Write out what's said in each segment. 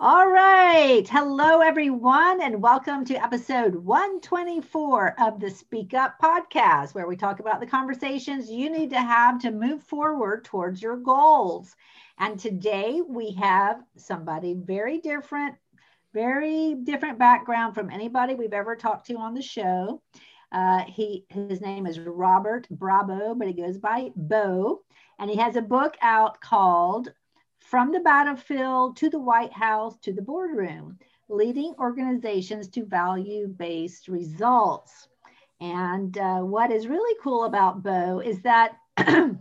All right. Hello, everyone, and welcome to episode 124 of the Speak Up podcast, where we talk about the conversations you need to have to move forward towards your goals. And today we have somebody very different, very different background from anybody we've ever talked to on the show. Uh, he his name is Robert Bravo, but he goes by Bo, and he has a book out called from the battlefield to the White House to the boardroom, leading organizations to value based results. And uh, what is really cool about Bo is that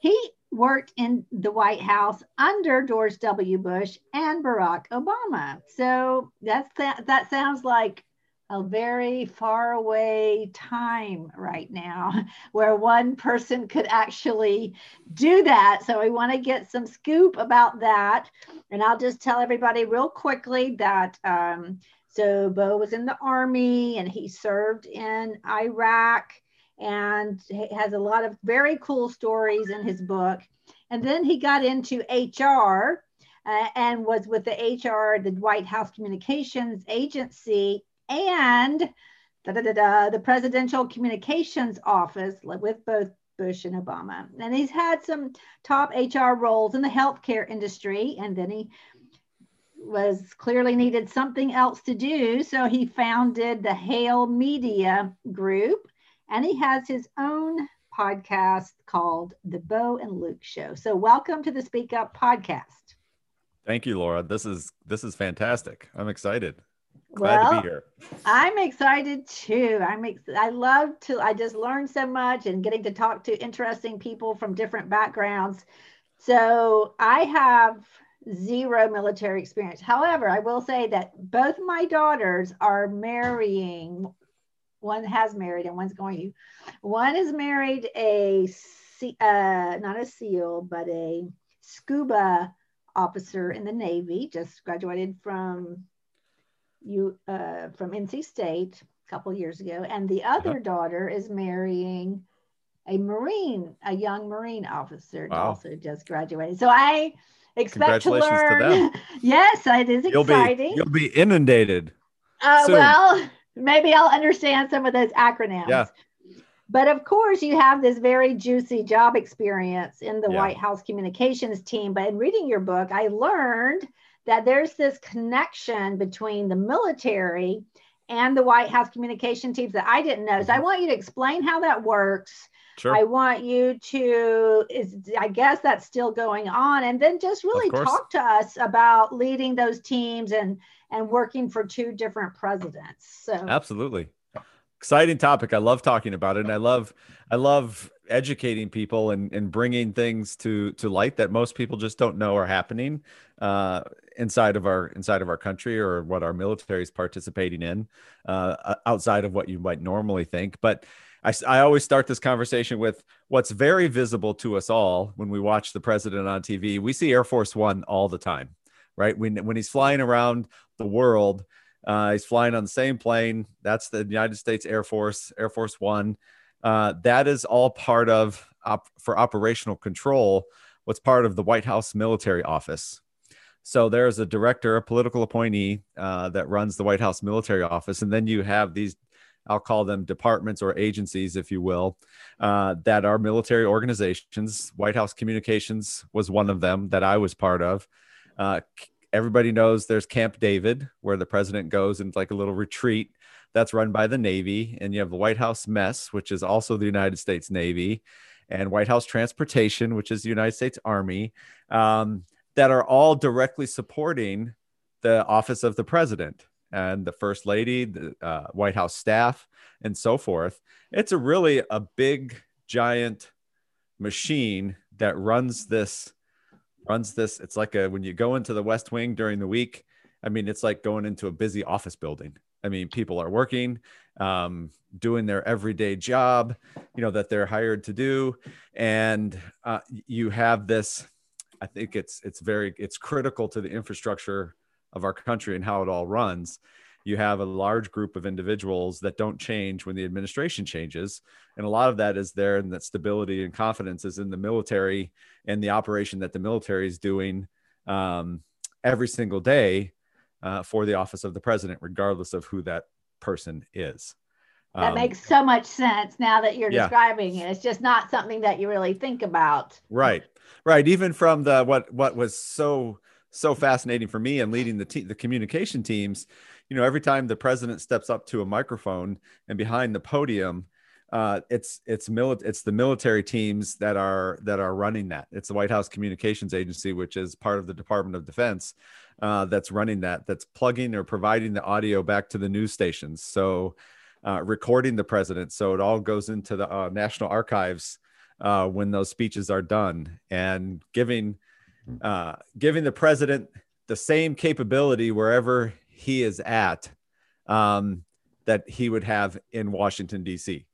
he worked in the White House under George W. Bush and Barack Obama. So that's that, that sounds like a very far away time right now where one person could actually do that. So we want to get some scoop about that. And I'll just tell everybody real quickly that um, so Bo was in the army and he served in Iraq and has a lot of very cool stories in his book. And then he got into HR uh, and was with the HR, the White House Communications Agency and the Presidential Communications Office with both Bush and Obama. And he's had some top HR roles in the healthcare industry, and then he was clearly needed something else to do. So he founded the Hale Media Group, and he has his own podcast called The Bo and Luke Show. So welcome to the Speak Up podcast. Thank you, Laura. This is this is fantastic. I'm excited. Glad well, to be here. I'm excited too. I'm ex- I love to I just learned so much and getting to talk to interesting people from different backgrounds. So I have zero military experience. However, I will say that both my daughters are marrying. One has married and one's going to. One is married a uh, not a SEAL, but a scuba officer in the Navy. Just graduated from you uh, from NC State a couple years ago, and the other uh-huh. daughter is marrying a Marine, a young Marine officer, wow. also just graduated. So I expect to learn. To yes, it is you'll exciting. Be, you'll be inundated. Uh, well, maybe I'll understand some of those acronyms. Yeah. But of course, you have this very juicy job experience in the yeah. White House communications team. But in reading your book, I learned that there's this connection between the military and the White House communication teams that I didn't know. So I mm-hmm. want you to explain how that works. Sure. I want you to, is I guess that's still going on, and then just really talk to us about leading those teams and and working for two different presidents. So absolutely exciting topic. I love talking about it, and I love I love educating people and, and bringing things to to light that most people just don't know are happening uh, inside of our inside of our country or what our military is participating in uh, outside of what you might normally think. But I, I always start this conversation with what's very visible to us all when we watch the president on TV. We see Air Force One all the time, right? When when he's flying around the world, uh, he's flying on the same plane. That's the United States Air Force, Air Force One. Uh, that is all part of op- for operational control. What's part of the White House military office. So there's a director, a political appointee uh, that runs the White House military office, and then you have these. I'll call them departments or agencies, if you will, uh, that are military organizations. White House Communications was one of them that I was part of. Uh, everybody knows there's Camp David, where the president goes and like a little retreat that's run by the Navy. And you have the White House Mess, which is also the United States Navy, and White House Transportation, which is the United States Army, um, that are all directly supporting the office of the president and the first lady, the uh, White House staff, and so forth. It's a really a big, giant machine that runs this runs this it's like a when you go into the west wing during the week i mean it's like going into a busy office building I mean, people are working, um, doing their everyday job, you know, that they're hired to do, and uh, you have this. I think it's it's very it's critical to the infrastructure of our country and how it all runs. You have a large group of individuals that don't change when the administration changes, and a lot of that is there, and that stability and confidence is in the military and the operation that the military is doing. Um, every single day uh, for the office of the president, regardless of who that person is. That um, makes so much sense now that you're yeah. describing it. It's just not something that you really think about. Right. Right. Even from the what what was so so fascinating for me and leading the te- the communication teams, you know, every time the president steps up to a microphone and behind the podium, uh, it's it's mili- it's the military teams that are that are running that. It's the White House Communications Agency, which is part of the Department of Defense, uh, that's running that. That's plugging or providing the audio back to the news stations. So, uh, recording the president, so it all goes into the uh, National Archives uh, when those speeches are done, and giving uh, giving the president the same capability wherever he is at um, that he would have in Washington D.C.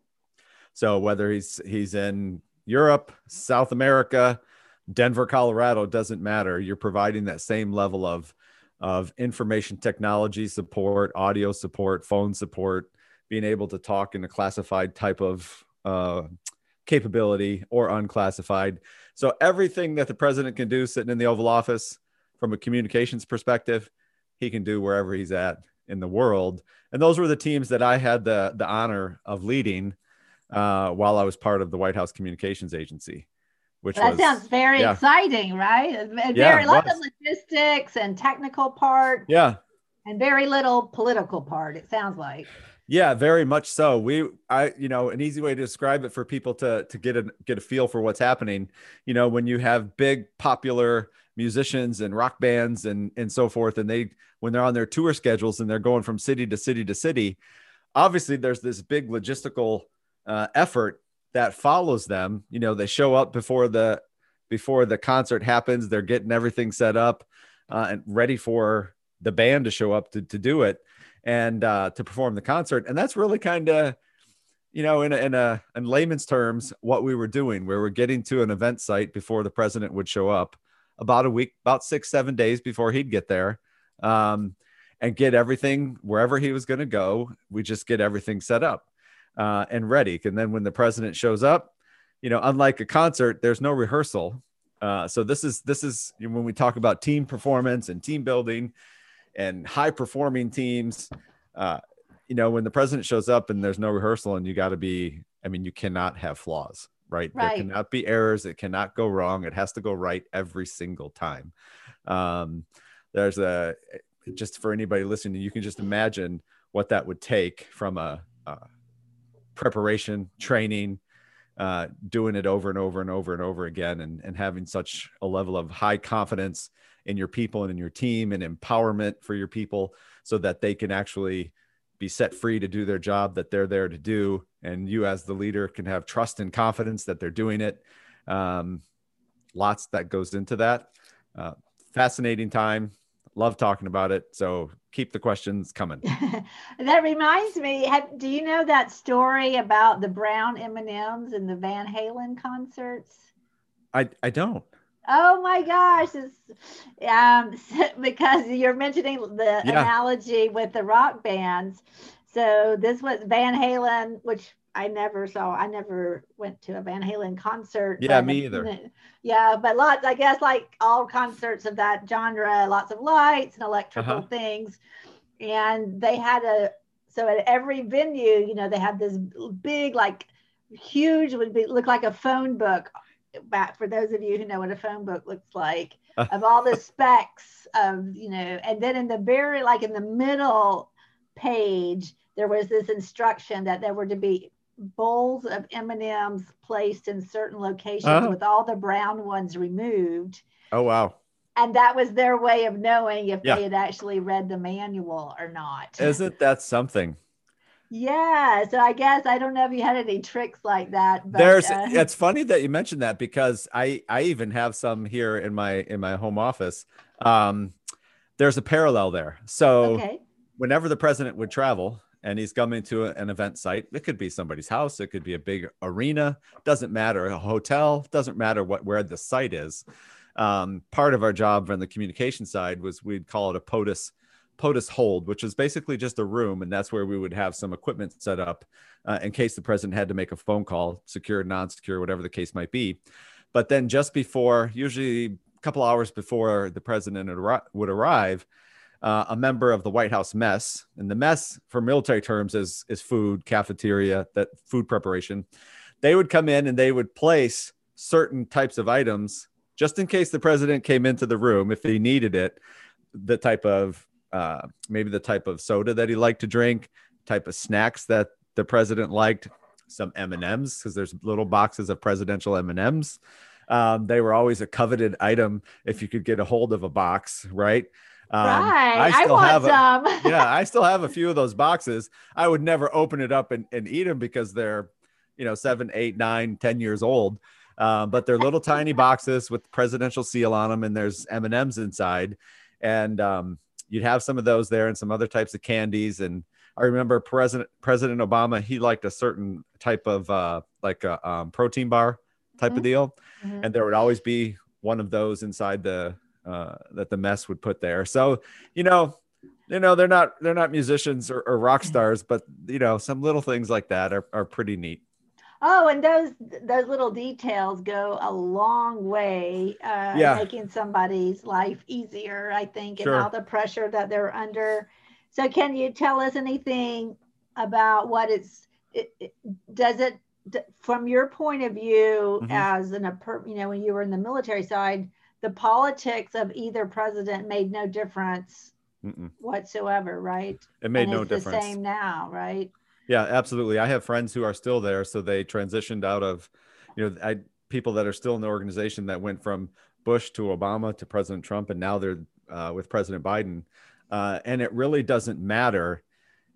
So whether he's he's in Europe, South America, Denver, Colorado, doesn't matter. You're providing that same level of of information technology support, audio support, phone support, being able to talk in a classified type of uh, capability or unclassified. So everything that the president can do sitting in the Oval Office from a communications perspective, he can do wherever he's at in the world. And those were the teams that I had the the honor of leading uh, while I was part of the White House Communications Agency. Which that was, sounds very yeah. exciting, right? And Yeah, very it lots of logistics and technical part, Yeah, and very little political part. It sounds like. Yeah, very much so. We, I, you know, an easy way to describe it for people to to get a get a feel for what's happening. You know, when you have big popular musicians and rock bands and and so forth, and they when they're on their tour schedules and they're going from city to city to city, obviously there's this big logistical uh, effort that follows them. You know, they show up before the before the concert happens. They're getting everything set up uh, and ready for the band to show up to to do it and uh, to perform the concert. And that's really kind of, you know, in a, in a in layman's terms, what we were doing. where We were getting to an event site before the president would show up, about a week, about six seven days before he'd get there, um, and get everything wherever he was going to go. We just get everything set up uh, and ready. And then when the president shows up, you know, unlike a concert, there's no rehearsal. Uh, so this is this is when we talk about team performance and team building and high performing teams. Uh, you know, when the president shows up and there's no rehearsal, and you got to be, I mean, you cannot have flaws, right? Right. There cannot be errors. It cannot go wrong. It has to go right every single time. Um, there's a, just for anybody listening, you can just imagine what that would take from a, a preparation, training, uh, doing it over and over and over and over again, and, and having such a level of high confidence in your people and in your team and empowerment for your people so that they can actually be set free to do their job that they're there to do. And you, as the leader, can have trust and confidence that they're doing it. Um, lots that goes into that. Uh, fascinating time. Love talking about it. So keep the questions coming. that reminds me. Have, do you know that story about the brown M and M's and the Van Halen concerts? I, I don't. Oh my gosh! Um, because you're mentioning the Yeah. analogy with the rock bands. So this was Van Halen, which I never saw. I never went to a Van Halen concert. Yeah, me either. Yeah, but lots. I guess like all concerts of that genre, lots of lights and electrical Uh-huh. things, and they had a. So at every venue, you know, they had this big, like, huge would be look like a phone book back for those of you who know what a phone book looks like of all the specs of you know and then in the very like in the middle page there was this instruction that there were to be bowls of m&ms placed in certain locations Oh. with all the brown ones removed Oh, wow. and that was their way of knowing if Yeah. they had actually read the manual or not Isn't that something? Yeah so i guess i don't know if you had any tricks like that but there's uh, it's funny that you mentioned that because i i even have some here in my in my home office. Um there's a parallel there. So okay. whenever the president would travel and he's coming to an event site it could be somebody's house it could be a big arena doesn't matter a hotel doesn't matter what where the site is. Um, part of our job on the communication side was we'd call it a POTUS POTUS hold, which is basically just a room, and that's where we would have some equipment set up uh, in case the president had to make a phone call, secure, non-secure, whatever the case might be. But then just before, usually a couple hours before the president would arrive, uh, a member of the White House mess, and the mess for military terms is is food, cafeteria, that food preparation. They would come in and they would place certain types of items just in case the president came into the room if he needed it. The type of uh, maybe the type of soda that he liked to drink, type of snacks that the president liked, some M and M's because there's little boxes of presidential M and M's. Um, they were always a coveted item if you could get a hold of a box, right? Um, right. I, still I have. A, yeah, I still have a few of those boxes. I would never open it up and, and eat them because they're, you know, seven, eight, nine, ten years old. Um, but they're little tiny boxes with presidential seal on them, and there's M and M's inside, and um, you'd have some of those there and some other types of candies. And I remember President President Obama, he liked a certain type of uh, like a um, protein bar type mm-hmm. of deal, mm-hmm. and there would always be one of those inside the uh, that the mess would put there. So, you know, you know, they're not they're not musicians or, or rock stars, but you know, some little things like that are, are pretty neat. Oh, and those those little details go a long way, uh, yeah. making somebody's life easier. I think, sure. and all the pressure that they're under. So, can you tell us anything about what it's? It, it, does it, from your point of view, mm-hmm. as an you know, when you were in the military side, the politics of either president made no difference Mm-mm. whatsoever, right? It made and no difference. The same now, right? Yeah, absolutely. I have friends who are still there, so they transitioned out of, you know, I people that are still in the organization that went from Bush to Obama to President Trump, and now they're uh, with President Biden. Uh, and it really doesn't matter.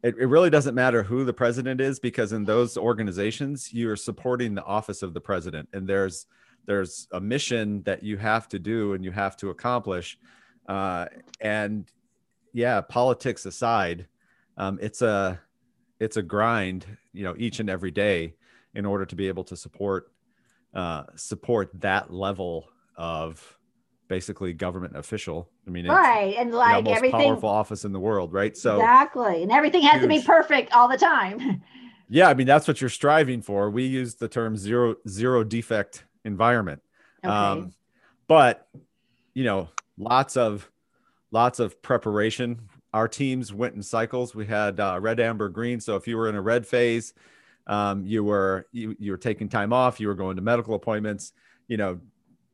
It, it really doesn't matter who the president is because in those organizations, you are supporting the office of the president, and there's there's a mission that you have to do and you have to accomplish uh, and yeah politics aside um, it's a it's a grind you know each and every day in order to be able to support uh, support that level of basically government official. I mean, it's right, and like the most everything powerful office in the world, right? So exactly, and everything has huge. to be perfect all the time. yeah, I mean that's what you're striving for. We use the term zero zero defect environment. Okay. Um, but you know, lots of lots of preparation. Our teams went in cycles. We had uh, red, amber, green. So if you were in a red phase, um, you were you you were taking time off. You were going to medical appointments, you know,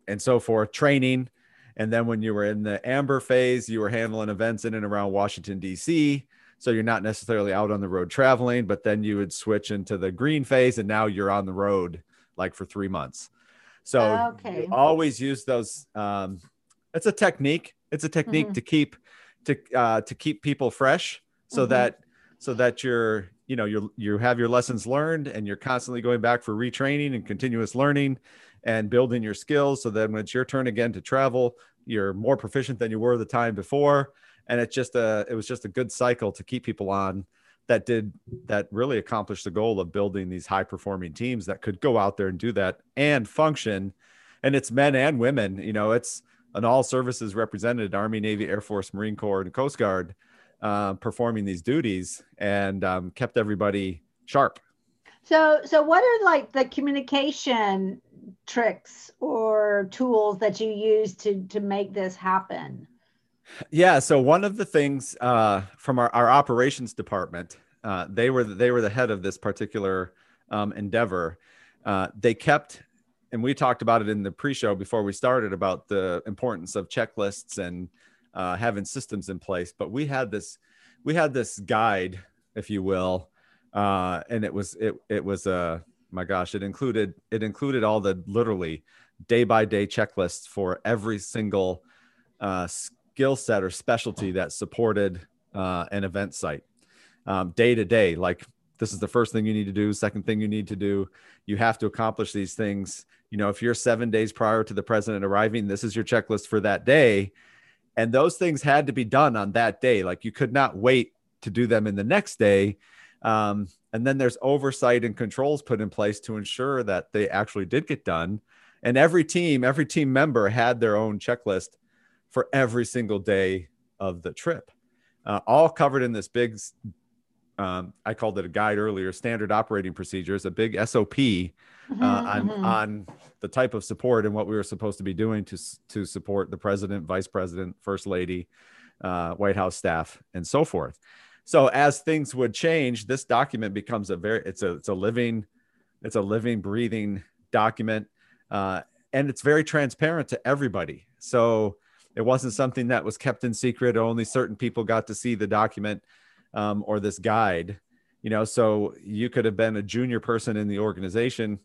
and so forth, training. And then when you were in the amber phase, you were handling events in and around Washington D.C. So you're not necessarily out on the road traveling, but then you would switch into the green phase, and now you're on the road like for three months. So okay. always use those. Um, it's a technique. It's a technique mm-hmm. to keep to uh, to keep people fresh, so mm-hmm. that so that you're you know you you have your lessons learned, and you're constantly going back for retraining and continuous learning, and building your skills. So then when it's your turn again to travel, you're more proficient than you were the time before, and it's just a it was just a good cycle to keep people on that did that really accomplished the goal of building these high performing teams that could go out there and do that and function and it's men and women you know it's an all services represented army navy air force marine corps and coast guard uh, performing these duties and um, kept everybody sharp so so what are like the communication tricks or tools that you use to to make this happen yeah. So one of the things uh, from our, our operations department, uh, they were they were the head of this particular um, endeavor. Uh, they kept, and we talked about it in the pre-show before we started about the importance of checklists and uh, having systems in place. But we had this we had this guide, if you will, uh, and it was it it was a uh, my gosh, it included it included all the literally day by day checklists for every single uh, skill set or specialty that supported uh, an event site day to day. Like this is the first thing you need to do, second thing you need to do. You have to accomplish these things. You know, if you're seven days prior to the president arriving, this is your checklist for that day. And those things had to be done on that day. Like you could not wait to do them in the next day. Um, and then there's oversight and controls put in place to ensure that they actually did get done. And every team, every team member had their own checklist for every single day of the trip, uh, all covered in this big um, I called it a guide earlier, standard operating procedures, a big SOP mm-hmm, uh, on mm-hmm. on the type of support and what we were supposed to be doing to to support the president, vice president, first lady, uh, White House staff, and so forth. So as things would change, this document becomes a very it's a it's a living it's a living breathing document, uh, and it's very transparent to everybody. So it wasn't something that was kept in secret. Only certain people got to see the document um, or this guide. You know, so you could have been a junior person in the organization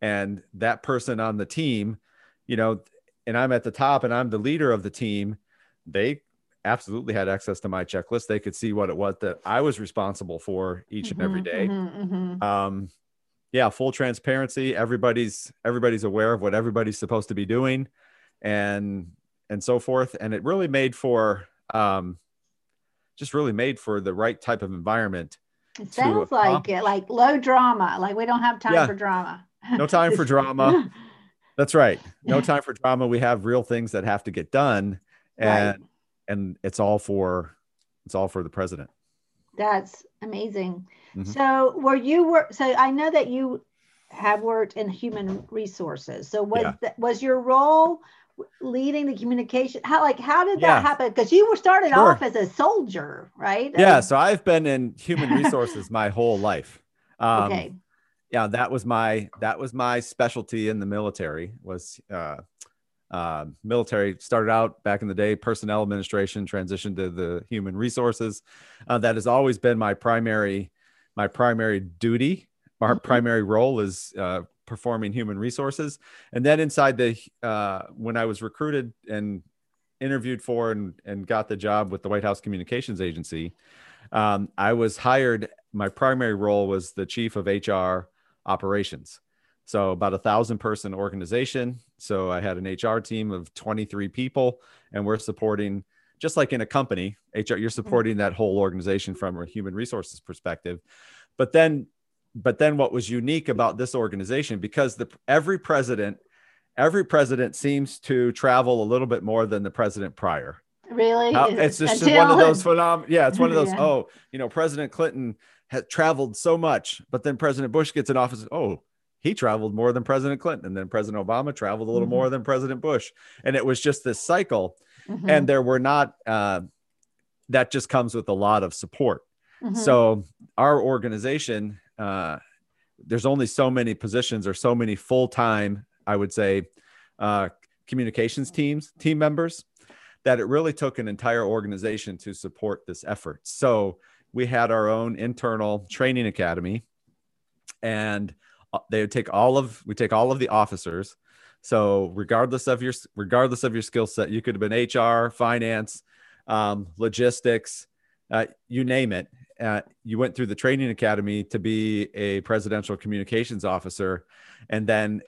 and that person on the team, you know, and I'm at the top and I'm the leader of the team, they absolutely had access to my checklist. They could see what it was that I was responsible for each and every mm-hmm, day. Mm-hmm, mm-hmm. Um, yeah, full transparency. Everybody's everybody's aware of what everybody's supposed to be doing, and and so forth. And it really made for um, just really made for the right type of environment. It sounds like it, like low drama. Like we don't have time yeah. for drama no time for drama. That's right. No time for drama. We have real things that have to get done, and right. and it's all for it's all for the president. That's amazing. Mm-hmm. So, were you work? So, I know that you have worked in human resources. So, was yeah. was your role leading the communication? How like how did that happen? Because you were started sure. off as a soldier, right? Yeah. So I've been in human resources my whole life. Um, okay yeah, that was my that was my specialty in the military. Was uh, uh, military started out back in the day, personnel administration, transitioned to the human resources. Uh, that has always been my primary my primary duty. Our mm-hmm. primary role is uh, performing human resources, and then inside the uh, when I was recruited and interviewed for and, and got the job with the White House Communications Agency, um, I was hired. My primary role was the chief of HR operations. So about a thousand person organization. So I had an HR team of 23 people, and we're supporting just like in a company, HR, you're mm-hmm. supporting that whole organization from a human resources perspective. But then, but then what was unique about this organization, because the every president, every president seems to travel a little bit more than the president prior. Really? Uh, it's just Until... one of those phenomena Yeah, it's one of those. yeah. Oh, you know, President Clinton had traveled so much, but then President Bush gets in office. Oh, he traveled more than President Clinton, and then President Obama traveled a little mm-hmm. more than President Bush, and it was just this cycle. Mm-hmm. And there were not. Uh, that just comes with a lot of support. Mm-hmm. So our organization, uh, there's only so many positions or so many full time, I would say, uh, communications teams, team members, that it really took an entire organization to support this effort. So we had our own internal training academy and uh, they would take all of we take all of the officers so regardless of your regardless of your skill set you could have been hr finance um, logistics uh, you name it uh, you went through the training academy to be a presidential communications officer and then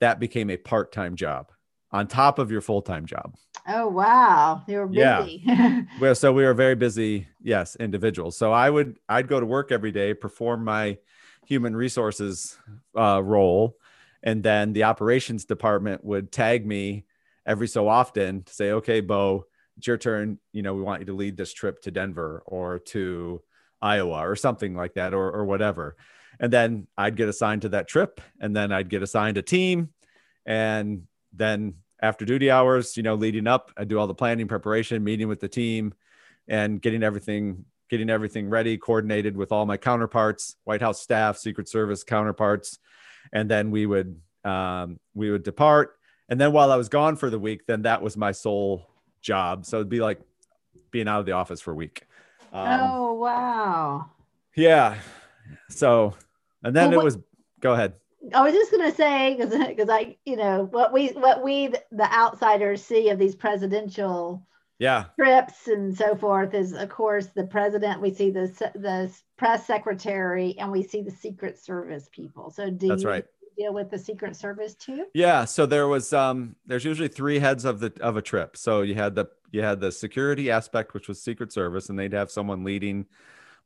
that became a part-time job on top of your full-time job Oh wow, they were busy. Yeah. well, so we were very busy, yes, individuals. So I would I'd go to work every day, perform my human resources uh, role, and then the operations department would tag me every so often to say, "Okay, Bo, it's your turn. You know, we want you to lead this trip to Denver or to Iowa or something like that, or or whatever." And then I'd get assigned to that trip, and then I'd get assigned a team, and then after duty hours, you know, leading up, I do all the planning, preparation, meeting with the team, and getting everything getting everything ready, coordinated with all my counterparts, White House staff, Secret Service counterparts, and then we would um, we would depart. And then while I was gone for the week, then that was my sole job. So it'd be like being out of the office for a week. Um, oh wow! Yeah. So, and then well, it was. Go ahead. I was just gonna say because because I you know what we what we the outsiders see of these presidential yeah trips and so forth is of course the president we see the the press secretary and we see the secret service people so do that's you right deal with the secret service too yeah so there was um there's usually three heads of the of a trip so you had the you had the security aspect which was secret service and they'd have someone leading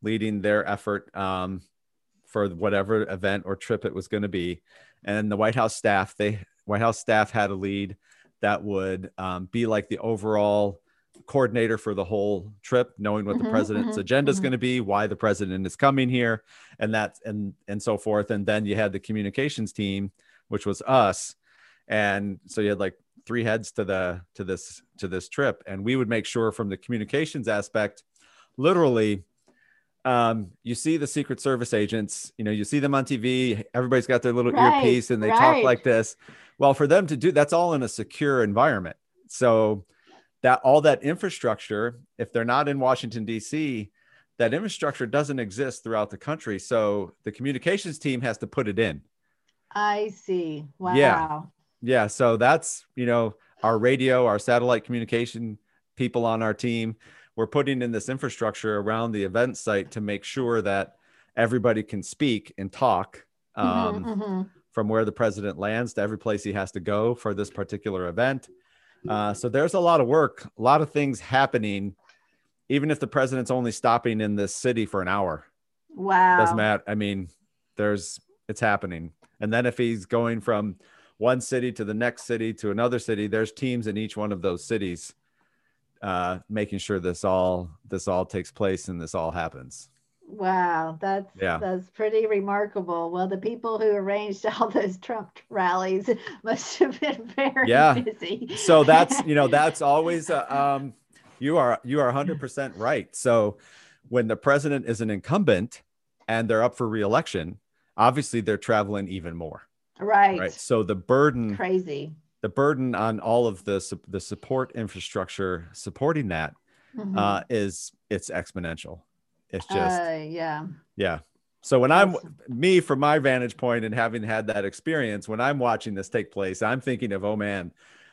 leading their effort um for whatever event or trip it was going to be. And the White House staff, they White House staff had a lead that would um, be like the overall coordinator for the whole trip, knowing what the Mhm, president's mhm, agenda is mhm. going to be, why the president is coming here, and that and and so forth. And then you had the communications team, which was us, and so you had like three heads to the to this to this trip, and we would make sure from the communications aspect, literally. Um, you see the Secret Service agents, you know, you see them on TV. Everybody's got their little Right, earpiece and they talk like this. Well, for them to do that's all in a secure environment. So that all that infrastructure, if they're not in Washington, D.C., that infrastructure doesn't exist throughout the country. So the communications team has to put it in. I see. Wow. Yeah. Yeah. So that's, you know, our radio, our satellite communication people on our team. We're putting in this infrastructure around the event site to make sure that everybody can speak and talk um, Mhm, mhm. from where the president lands to every place he has to go for this particular event. Uh, so there's a lot of work, a lot of things happening, even if the president's only stopping in this city for an hour. Wow. Doesn't matter. I mean, there's it's happening. And then if he's going from one city to the next city to another city, there's teams in each one of those cities uh, making sure this all this all takes place and this all happens. Wow, that's Yeah. that's pretty remarkable. Well, the people who arranged all those Trump rallies must have been very Yeah. busy. so that's you know that's always uh, um you are you are 100% right so when the president is an incumbent and they're up for reelection obviously they're traveling even more right. right so the burden Crazy. the burden on all of the the support infrastructure supporting that Mhm. uh is it's exponential it's just Uh, yeah. yeah so when i'm me from my vantage point and having had that experience when i'm watching this take place i'm thinking of oh man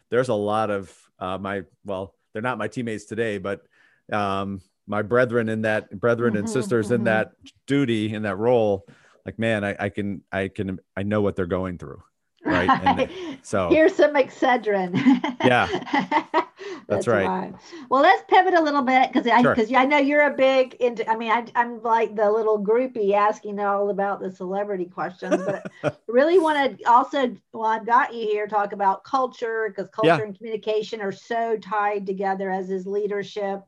there's a lot of uh, my well they're not my teammates today but um, my brethren in that brethren and Mhm, sisters in mhm. that duty in that role like man I, I can i can i know what they're going through Right, and so here's some Excedrin. Yeah, that's right. why. Well, let's pivot a little bit because I Sure. because I know you're a big into. I mean, I, I'm like the little groupie asking all about the celebrity questions, but really want to also, well, I've got you here talk about culture because culture Yeah. and communication are so tied together as is leadership.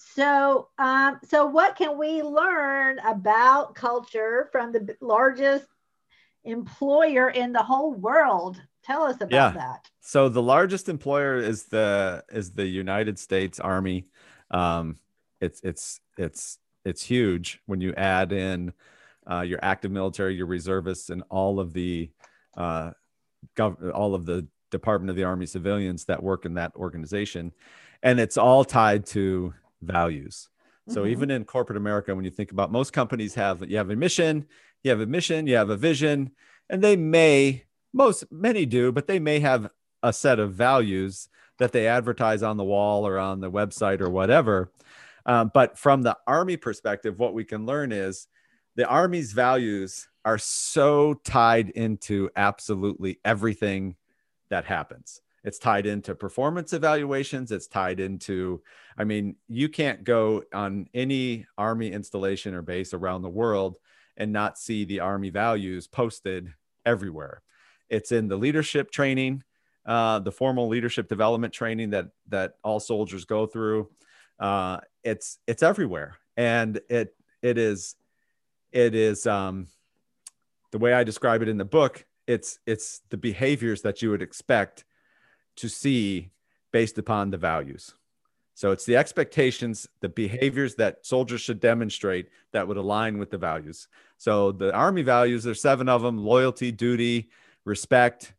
So, um, so what can we learn about culture from the largest employer in the whole world? Tell us about Yeah. that. So the largest employer is the is the United States Army. Um, it's it's it's it's huge when you add in uh, your active military, your reservists, and all of the uh, gov- all of the Department of the Army civilians that work in that organization, and it's all tied to values. So Mhm. even in corporate America, when you think about most companies have you have a mission, you have a mission, you have a vision, and they may most many do, but they may have a set of values that they advertise on the wall or on the website or whatever. Um, but from the army perspective, what we can learn is the army's values are so tied into absolutely everything that happens. It's tied into performance evaluations. It's tied into, I mean, you can't go on any army installation or base around the world and not see the army values posted everywhere. It's in the leadership training, uh, the formal leadership development training that that all soldiers go through. Uh, it's it's everywhere, and it it is it is um, the way I describe it in the book. It's it's the behaviors that you would expect to see based upon the values. So it's the expectations, the behaviors that soldiers should demonstrate that would align with the values. So the Army values, there's seven of them loyalty, duty, respect,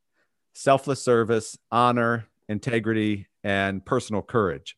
selfless service, honor, integrity, and personal courage.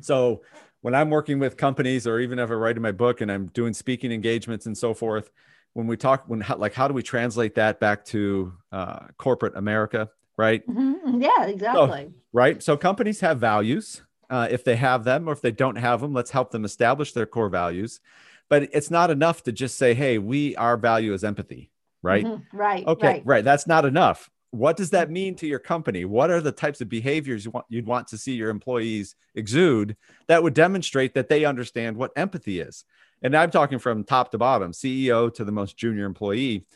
So when I'm working with companies or even if I write in my book and I'm doing speaking engagements and so forth, when we talk, when how, like how do we translate that back to uh, corporate America, right? Mhm. Yeah, exactly. right? So companies have values. Uh, if they have them or if they don't have them, let's help them establish their core values. But it's not enough to just say, hey, we, our value is empathy, right? Mhm. Right. Okay, Right. right. That's not enough. What does that mean to your company? What are the types of behaviors you want, you'd want to see your employees exude that would demonstrate that they understand what empathy is? And I'm talking from top to bottom, CEO to the most junior employee.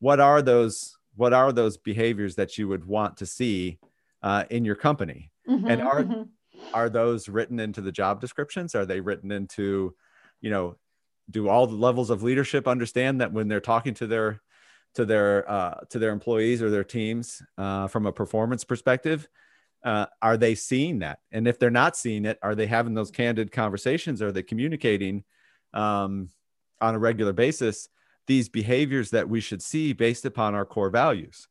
What are those? What are those behaviors that you would want to see uh, in your company? Mhm, And are- mhm. are those written into the job descriptions? Are they written into, you know, do all the levels of leadership understand that when they're talking to their to their uh, to their employees or their teams uh, from a performance perspective uh, are they seeing that and if they're not seeing it are they having those candid conversations are they communicating um, on a regular basis these behaviors that we should see based upon our core values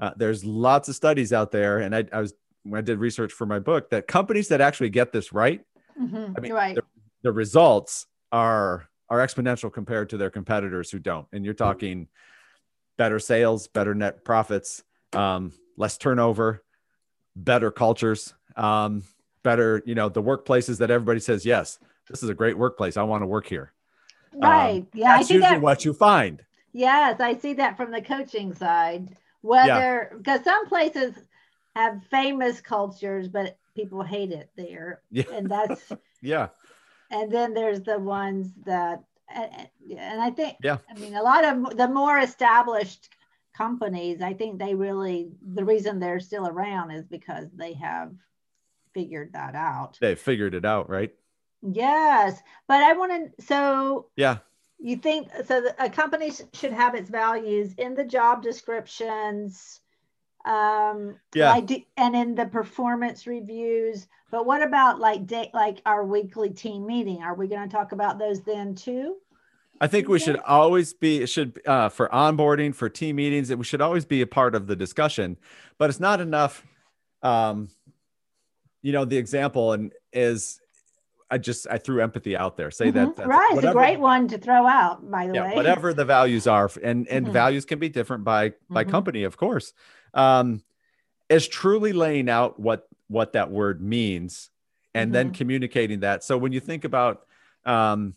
uh, there's lots of studies out there and I, I, was when i did research for my book that companies that actually get this right mm-hmm. i mean right. the, the results are are exponential compared to their competitors who don't and you're talking better sales, better net profits, um, less turnover, better cultures, um, better, you know, the workplaces that everybody says, yes, this is a great workplace. I want to work here. Right. Um, yeah. That's I see usually that. what you find. Yes. I see that from the coaching side, whether, because yeah. some places have famous cultures, but people hate it there. Yeah. And that's, yeah. And then there's the ones that and, and I think, yeah, I mean, a lot of the more established companies, I think they really, the reason they're still around is because they have figured that out. They figured it out, right? Yes. But I want to, so, yeah. You think so? A company should have its values in the job descriptions, um, yeah, I do, and in the performance reviews. But what about like day, like our weekly team meeting? Are we going to talk about those then too? I think we should always be should uh, for onboarding for team meetings. It should always be a part of the discussion, but it's not enough. Um, you know, the example and is I just I threw empathy out there. Say mm-hmm. that right. Whatever, it's a great one to throw out, by the yeah, way. Whatever the values are, and and mm-hmm. values can be different by by mm-hmm. company, of course. Um, is truly laying out what what that word means and mm-hmm. then communicating that. So when you think about um,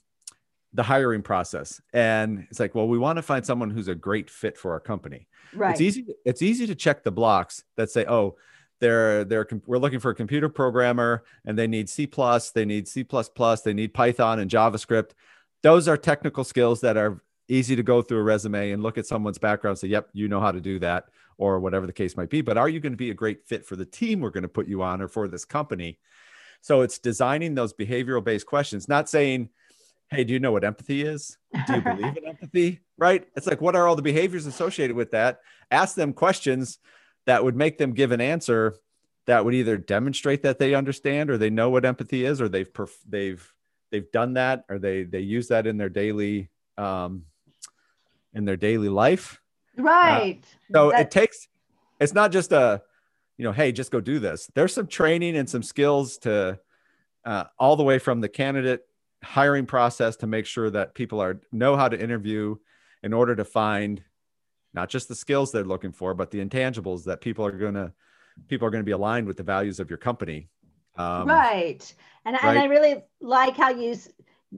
the hiring process, and it's like, well, we want to find someone who's a great fit for our company. Right. It's easy. It's easy to check the blocks that say, oh, they're they're we're looking for a computer programmer and they need C plus, they need C plus plus, they need Python and JavaScript. Those are technical skills that are easy to go through a resume and look at someone's background and say, yep, you know how to do that or whatever the case might be. But are you going to be a great fit for the team we're going to put you on or for this company? So it's designing those behavioral based questions, not saying, Hey, do you know what empathy is? Do you believe in empathy? Right. It's like, what are all the behaviors associated with that? Ask them questions that would make them give an answer that would either demonstrate that they understand or they know what empathy is, or they've, perf- they've, they've done that, or they, they use that in their daily, um, in their daily life Right. Uh, so it takes, it's not just a, you know, hey, just go do this. There's some training and some skills to uh, all the way from the candidate hiring process to make sure that people are know how to interview in order to find not just the skills they're looking for, but the intangibles that people are going to people are going to be aligned with the values of your company. Um, right. And, right. and I really like how you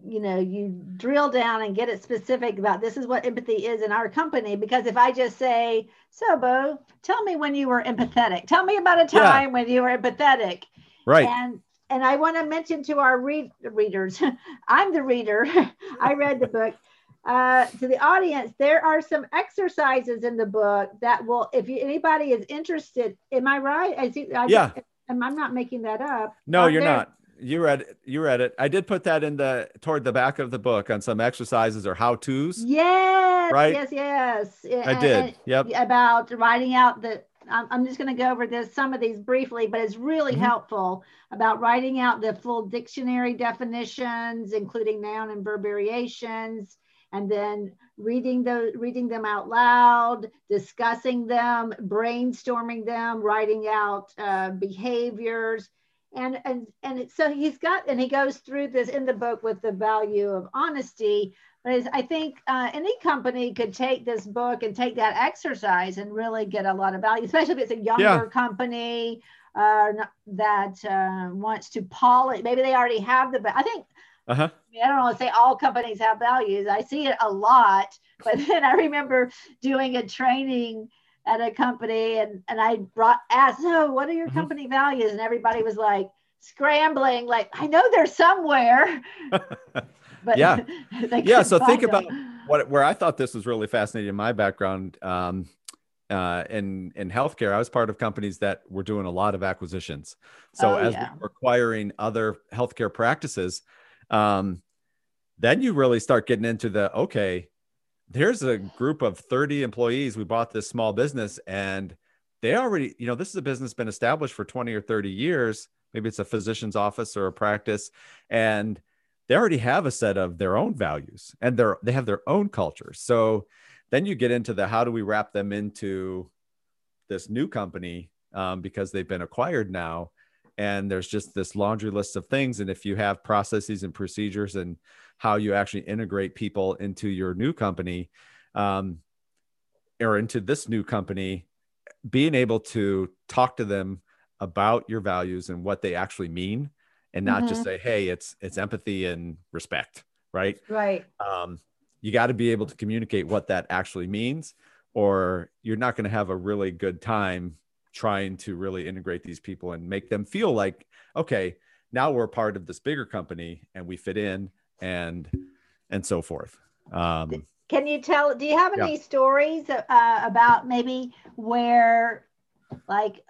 you know you drill down and get it specific about this is what empathy is in our company because if i just say so bo tell me when you were empathetic tell me about a time yeah. when you were empathetic right and and i want to mention to our read, readers i'm the reader i read the book uh, to the audience there are some exercises in the book that will if you, anybody is interested am i right i see I, yeah i'm not making that up no you're not you read it. You read it. I did put that in the toward the back of the book on some exercises or how tos. Yes. Right. Yes. Yes. I did. And, yep. About writing out the. I'm just going to go over this some of these briefly, but it's really mm-hmm. helpful about writing out the full dictionary definitions, including noun and verb variations, and then reading the reading them out loud, discussing them, brainstorming them, writing out uh, behaviors and and and so he's got and he goes through this in the book with the value of honesty but i think uh, any company could take this book and take that exercise and really get a lot of value especially if it's a younger yeah. company uh, that uh, wants to polish maybe they already have the i think uh-huh. I, mean, I don't want to say all companies have values i see it a lot but then i remember doing a training at a company and, and I brought asked, so what are your mm-hmm. company values? And everybody was like scrambling, like, I know they're somewhere. but yeah. yeah. So think them. about what where I thought this was really fascinating in my background. Um, uh, in in healthcare, I was part of companies that were doing a lot of acquisitions. So Oh, as yeah. we were acquiring other healthcare practices, um, then you really start getting into the okay. There's a group of 30 employees. We bought this small business, and they already, you know, this is a business been established for 20 or 30 years. Maybe it's a physician's office or a practice, and they already have a set of their own values and they're they have their own culture. So then you get into the how do we wrap them into this new company um, because they've been acquired now and there's just this laundry list of things and if you have processes and procedures and how you actually integrate people into your new company um, or into this new company being able to talk to them about your values and what they actually mean and not just Mhm. say hey it's it's empathy and respect right Right. um, you got to be able to communicate what that actually means or you're not going to have a really good time trying to really integrate these people and make them feel like okay now we're part of this bigger company and we fit in and and so forth um, Can you tell? Do you have Yeah. any stories uh, about maybe where, like,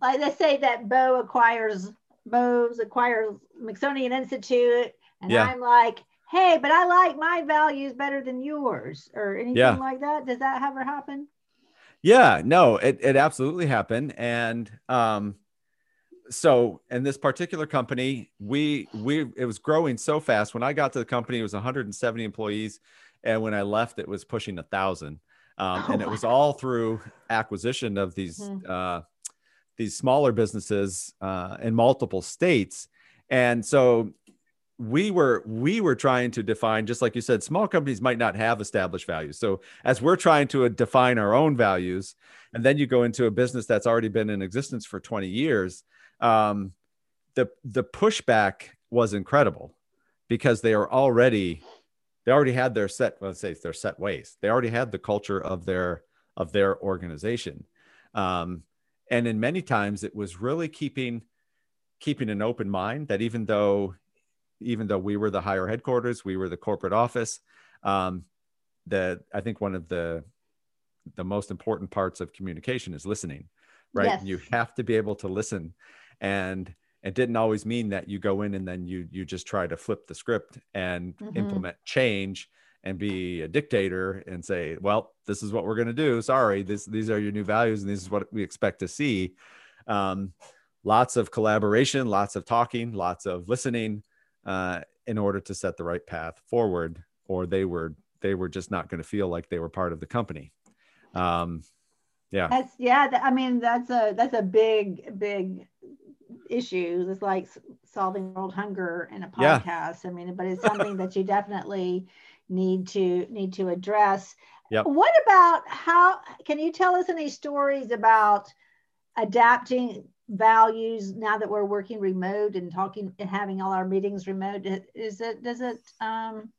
like let's say that Bo acquires bo's acquires Smithsonian Institute, and Yeah. I'm like, hey, but I like my values better than yours, or anything Yeah. like that. Does that ever happen? Yeah, no, it, it absolutely happened. And um, so in this particular company, we we it was growing so fast. When I got to the company, it was 170 employees, and when I left, it was pushing a thousand. Um, Oh, and it was all through acquisition of these Mhm. uh, these smaller businesses uh, in multiple states. And so we were we were trying to define just like you said small companies might not have established values. So as we're trying to uh, define our own values and then you go into a business that's already been in existence for 20 years um, the the pushback was incredible because they are already they already had their set let's say their set ways. They already had the culture of their of their organization. Um, and in many times it was really keeping keeping an open mind that even though even though we were the higher headquarters we were the corporate office um, the i think one of the the most important parts of communication is listening right Yes. you have to be able to listen and it didn't always mean that you go in and then you you just try to flip the script and Mhm. implement change and be a dictator and say well this is what we're going to do sorry this these are your new values and this is what we expect to see um, lots of collaboration lots of talking lots of listening uh, in order to set the right path forward or they were they were just not going to feel like they were part of the company um, yeah That's yeah. I mean, that's a that's a big big issue. It's like solving world hunger in a Yeah. podcast. I mean, but it's something that you definitely need to need to address. Yep. What about how? Can you tell us any stories about adapting values now that we're working remote and talking and having all our meetings remote? Is it does it? Um,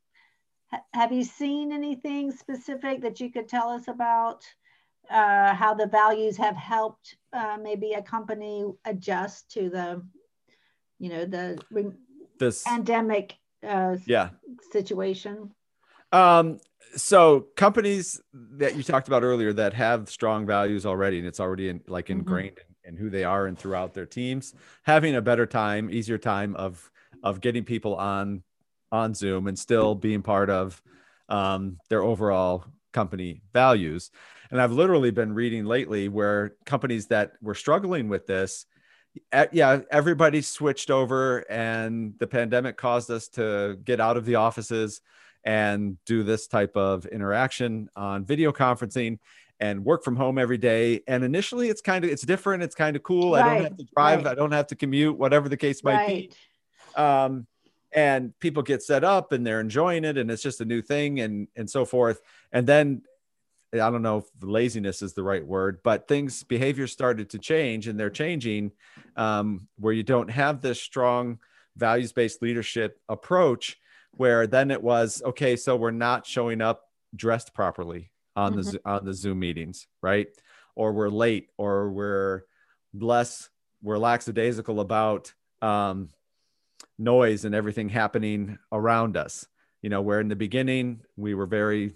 ha- have you seen anything specific that you could tell us about? uh, how the values have helped uh, maybe a company adjust to the, you know, the re- this pandemic uh, yeah situation. Um, so companies that you talked about earlier that have strong values already, and it's already in, like Mhm. ingrained in, in who they are and throughout their teams, having a better time, easier time of of getting people on on Zoom and still being part of um, their overall company values. And I've literally been reading lately where companies that were struggling with this, yeah, everybody switched over, and the pandemic caused us to get out of the offices and do this type of interaction on video conferencing and work from home every day and initially it's kind of it's different it's kind of cool i don't have to drive right. i don't have to commute whatever the case might be Right. um, and people get set up and they're enjoying it and it's just a new thing and and so forth and then i don't know if laziness is the right word but things behavior started to change and they're changing um, where you don't have this strong values-based leadership approach where then it was okay so we're not showing up dressed properly on the on the zoom meetings right or we're late or we're less we're lackadaisical about um, noise and everything happening around us. You know, where in the beginning we were very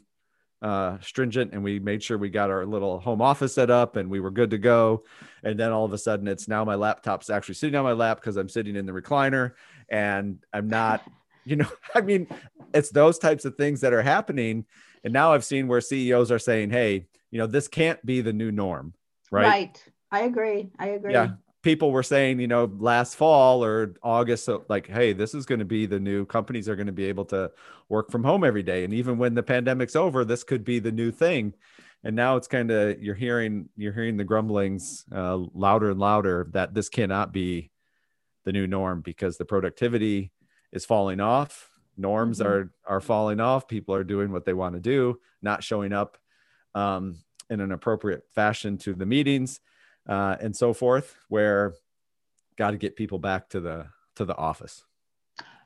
uh, stringent and we made sure we got our little home office set up and we were good to go. And then all of a sudden, it's now my laptop's actually sitting on my lap because I'm sitting in the recliner and I'm not, you know, I mean, it's those types of things that are happening. And now I've seen where CEOs are saying, hey, you know, this can't be the new norm. Right. Right. I agree. I agree. Yeah people were saying, you know, last fall or August, so like, hey, this is going to be the new companies are going to be able to work from home every day. And even when the pandemic's over, this could be the new thing. And now it's kind of you're hearing you're hearing the grumblings uh, louder and louder that this cannot be the new norm because the productivity is falling off. Norms mm-hmm. are are falling off. People are doing what they want to do, not showing up um, in an appropriate fashion to the meetings uh, and so forth, where got to get people back to the to the office.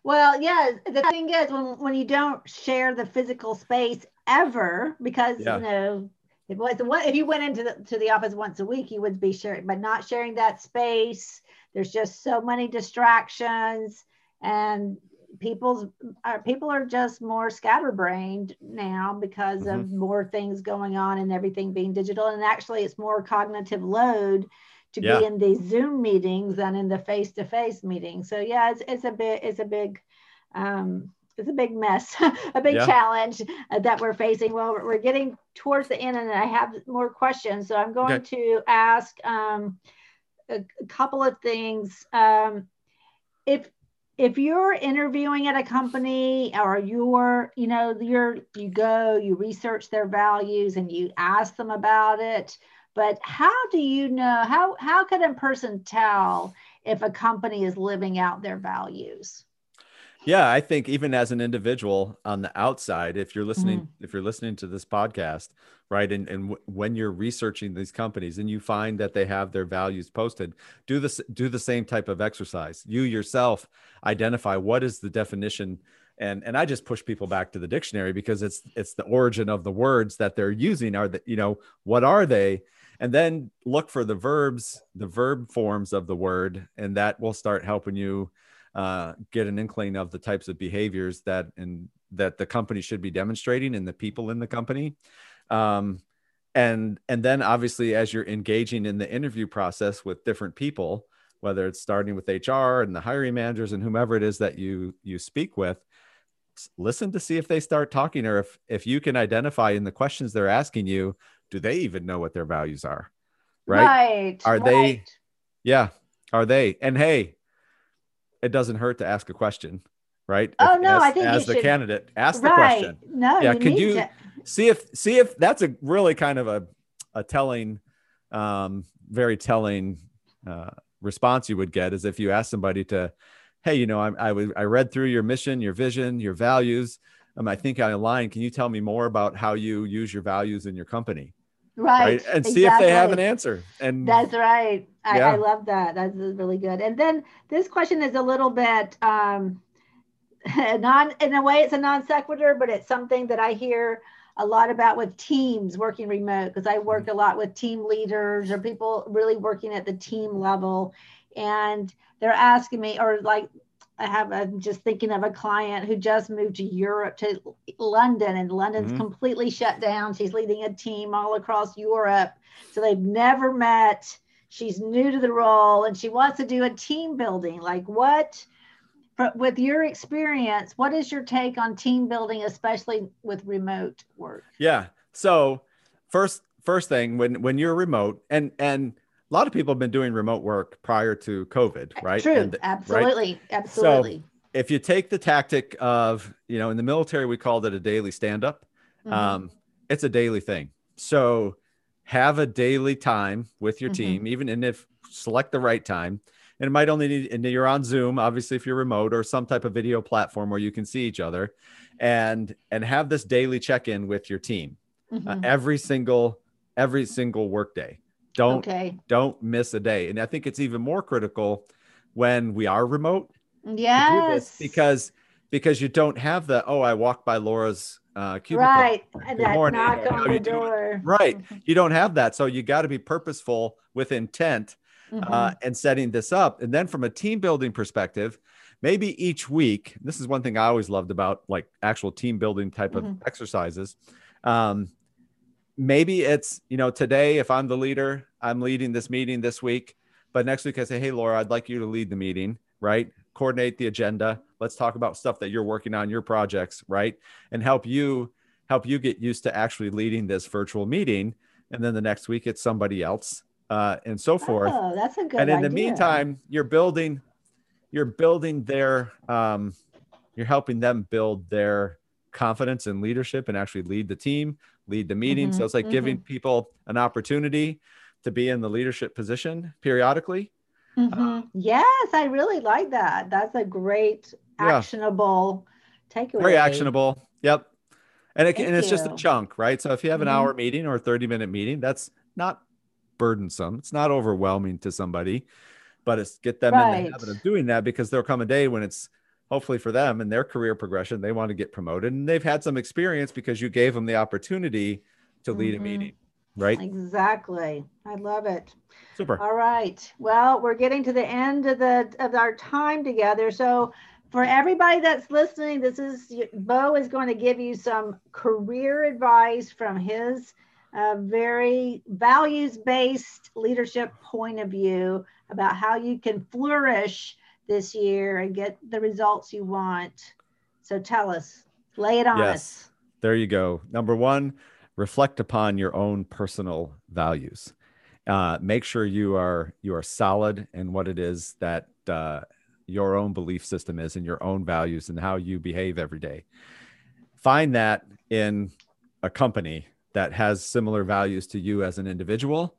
Well, yeah, the thing is when when you don't share the physical space ever, because yeah. you know if was if you went into the to the office once a week, you would be sharing, but not sharing that space. There's just so many distractions, and people's uh, people are just more scatterbrained now because mm-hmm. of more things going on and everything being digital and actually it's more cognitive load to yeah. be in these zoom meetings than in the face-to-face meetings so yeah it's, it's a bit it's a big um, it's a big mess, a big yeah. challenge uh, that we're facing. Well, we're getting towards the end, and I have more questions. So I'm going okay. to ask um, a, a, couple of things. Um, if if you're interviewing at a company or you're you know you're you go you research their values and you ask them about it but how do you know how how can a person tell if a company is living out their values yeah i think even as an individual on the outside if you're listening mm-hmm. if you're listening to this podcast right and, and w- when you're researching these companies and you find that they have their values posted do this do the same type of exercise you yourself identify what is the definition and and i just push people back to the dictionary because it's it's the origin of the words that they're using are that you know what are they and then look for the verbs the verb forms of the word and that will start helping you uh, get an inkling of the types of behaviors that and that the company should be demonstrating and the people in the company. Um, and and then obviously as you're engaging in the interview process with different people whether it's starting with hr and the hiring managers and whomever it is that you you speak with listen to see if they start talking or if if you can identify in the questions they're asking you do they even know what their values are? Right, right are right. they yeah are they? And hey it doesn't hurt to ask a question, right? Oh if, no, as, I think as the should, ask right. the question. No, yeah. You could you to. see if see if that's a really kind of a a telling, um, very telling uh, response you would get is if you ask somebody to, hey, you know, I I, w- I read through your mission, your vision, your values. Um, I think I align. Can you tell me more about how you use your values in your company? Right, right? and see if they have an answer and that's right I, yeah. I, love that that's really good and then this question is a little bit um non in a way it's a non sequitur but it's something that i hear a lot about with teams working remote because i work a lot with team leaders or people really working at the team level and they're asking me or like I have, I'm just thinking of a client who just moved to Europe, to London, and London's mm-hmm. completely shut down. She's leading a team all across Europe. So they've never met. She's new to the role and she wants to do a team building. Like, what, with your experience, what is your take on team building, especially with remote work? Yeah. So, first, first thing when when you're remote and and a lot of people have been doing remote work prior to COVID, right? True, and, absolutely, right? absolutely. So if you take the tactic of, you know, in the military we called it a daily stand-up. Mm-hmm. Um, it's a daily thing. So have a daily time with your mm-hmm. team, even and if select the right time. And it might only need, and you're on Zoom, obviously, if you're remote or some type of video platform where you can see each other, and and have this daily check-in with your team uh, mm-hmm. uh, every single every single workday don't okay. don't miss a day. And I think it's even more critical when we are remote. Yes. Because because you don't have the oh I walk by Laura's uh cubicle. Right. And that morning. knock on the door. Right. You don't have that. So you got to be purposeful with intent uh, mm-hmm. uh, and setting this up. And then from a team building perspective, maybe each week, this is one thing I always loved about like actual team building type of mm-hmm. exercises Um, maybe it's you know today if I'm the leader, I'm leading this meeting this week, but next week I say, hey Laura, I'd like you to lead the meeting, right? Coordinate the agenda. Let's talk about stuff that you're working on, your projects, right? And help you help you get used to actually leading this virtual meeting. And then the next week it's somebody else, uh, and so forth. Oh, that's a good. and in idea. the meantime, you're building, you're building their, um, you're helping them build their confidence and leadership and actually lead the team, lead the meeting. Mhm, So it's like giving people an opportunity to be in the leadership position periodically. Mhm. yes, I really like that. That's a great Yeah. actionable takeaway. Very actionable. Yep. And, it, Thank and it's just a chunk, right? So if you have an hour meeting or a 30 minute meeting, that's not burdensome. It's not overwhelming to somebody, but it's get them in the habit of doing that because there'll come a day when it's hopefully for them and their career progression, they want to get promoted and they've had some experience because you gave them the opportunity to lead Mhm. a meeting, right? Exactly. I love it. Super. All right. Well, we're getting to the end of the of our time together. So for everybody that's listening, this is Bo is going to give you some career advice from his uh, very values based leadership point of view about how you can flourish this year and get the results you want. So tell us, lay it on Yes. us. There you go. Number one, reflect upon your own personal values. Uh, make sure you are you are solid in what it is that uh, your own belief system is and your own values and how you behave every day. Find that in a company that has similar values to you as an individual,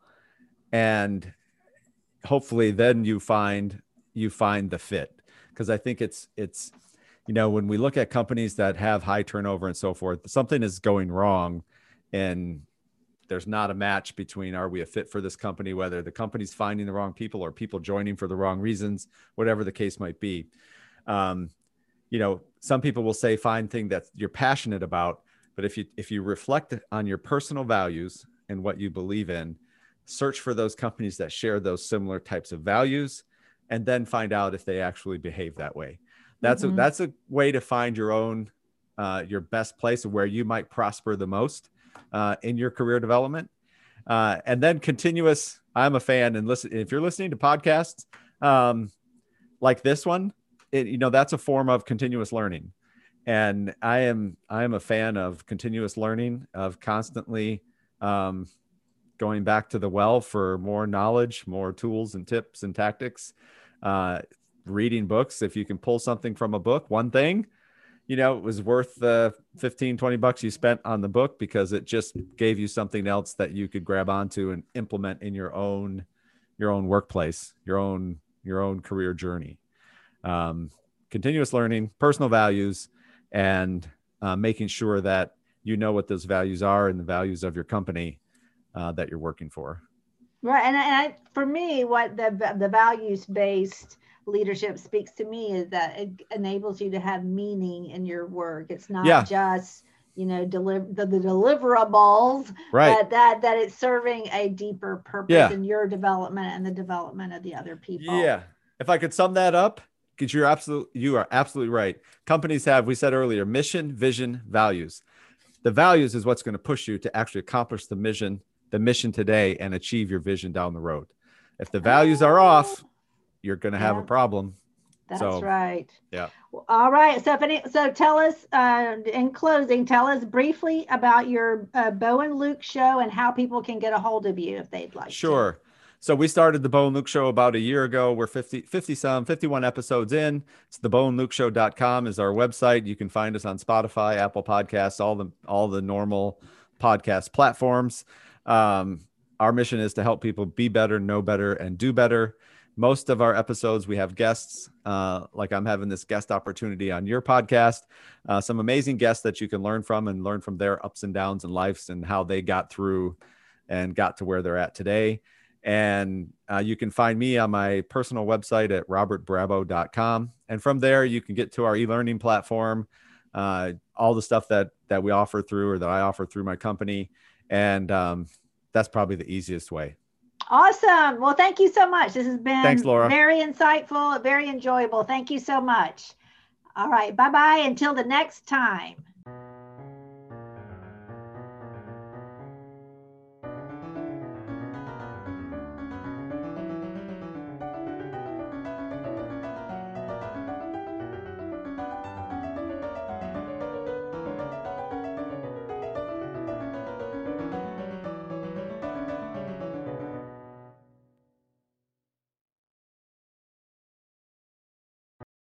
and hopefully then you find you find the fit. Because I think it's it's you know when we look at companies that have high turnover and so forth something is going wrong and there's not a match between are we a fit for this company whether the company's finding the wrong people or people joining for the wrong reasons whatever the case might be. Um, you know some people will say find thing that you're passionate about but if you if you reflect on your personal values and what you believe in search for those companies that share those similar types of values and then find out if they actually behave that way. That's Mhm. a that's a way to find your own uh, your best place of where you might prosper the most uh, in your career development. Uh, and then continuous i'm a fan and listen if you're listening to podcasts um, like this one it, you know that's a form of continuous learning. And i am i am a fan of continuous learning of constantly um, going back to the well for more knowledge more tools and tips and tactics uh, reading books. If you can pull something from a book one thing you know it was worth the 15 20 bucks you spent on the book because it just gave you something else that you could grab onto and implement in your own your own workplace your own your own career journey. Um, continuous learning personal values and uh, making sure that you know what those values are and the values of your company uh, that you're working for Right, and, and I, for me, what the the values based leadership speaks to me is that it enables you to have meaning in your work. It's not Yeah. just you know deliver the, the deliverables, right but that that it's serving a deeper purpose Yeah. in your development and the development of the other people. Yeah. If I could sum that up, because you're absolute, you are absolutely right. Companies have, we said earlier, mission, vision, values. The values is what's going to push you to actually accomplish the mission, the mission today, and achieve your vision down the road. If the values are off, you're going to have a problem. That's So, right. yeah. All right. So, if any, so tell us uh, in closing, tell us briefly about your uh, Bo and Luke show and how people can get a hold of you if they'd like. to. Sure. So we started the Bo and Luke show about a year ago. We're 50, 50 some, 51 episodes in. It's the show.com is our website. You can find us on Spotify, Apple Podcasts, all the all the normal podcast platforms. Um, our mission is to help people be better, know better, and do better. Most of our episodes, we have guests, uh, like I'm having this guest opportunity on your podcast. Uh, some amazing guests that you can learn from and learn from their ups and downs and lives and how they got through and got to where they're at today. And uh, you can find me on my personal website at robertbrabo.com. And from there, you can get to our e-learning platform, uh, all the stuff that that we offer through or that I offer through my company. And um, that's probably the easiest way. Awesome. Well, thank you so much. This has been Thanks, Laura. very insightful, very enjoyable. Thank you so much. All right. Bye bye. Until the next time.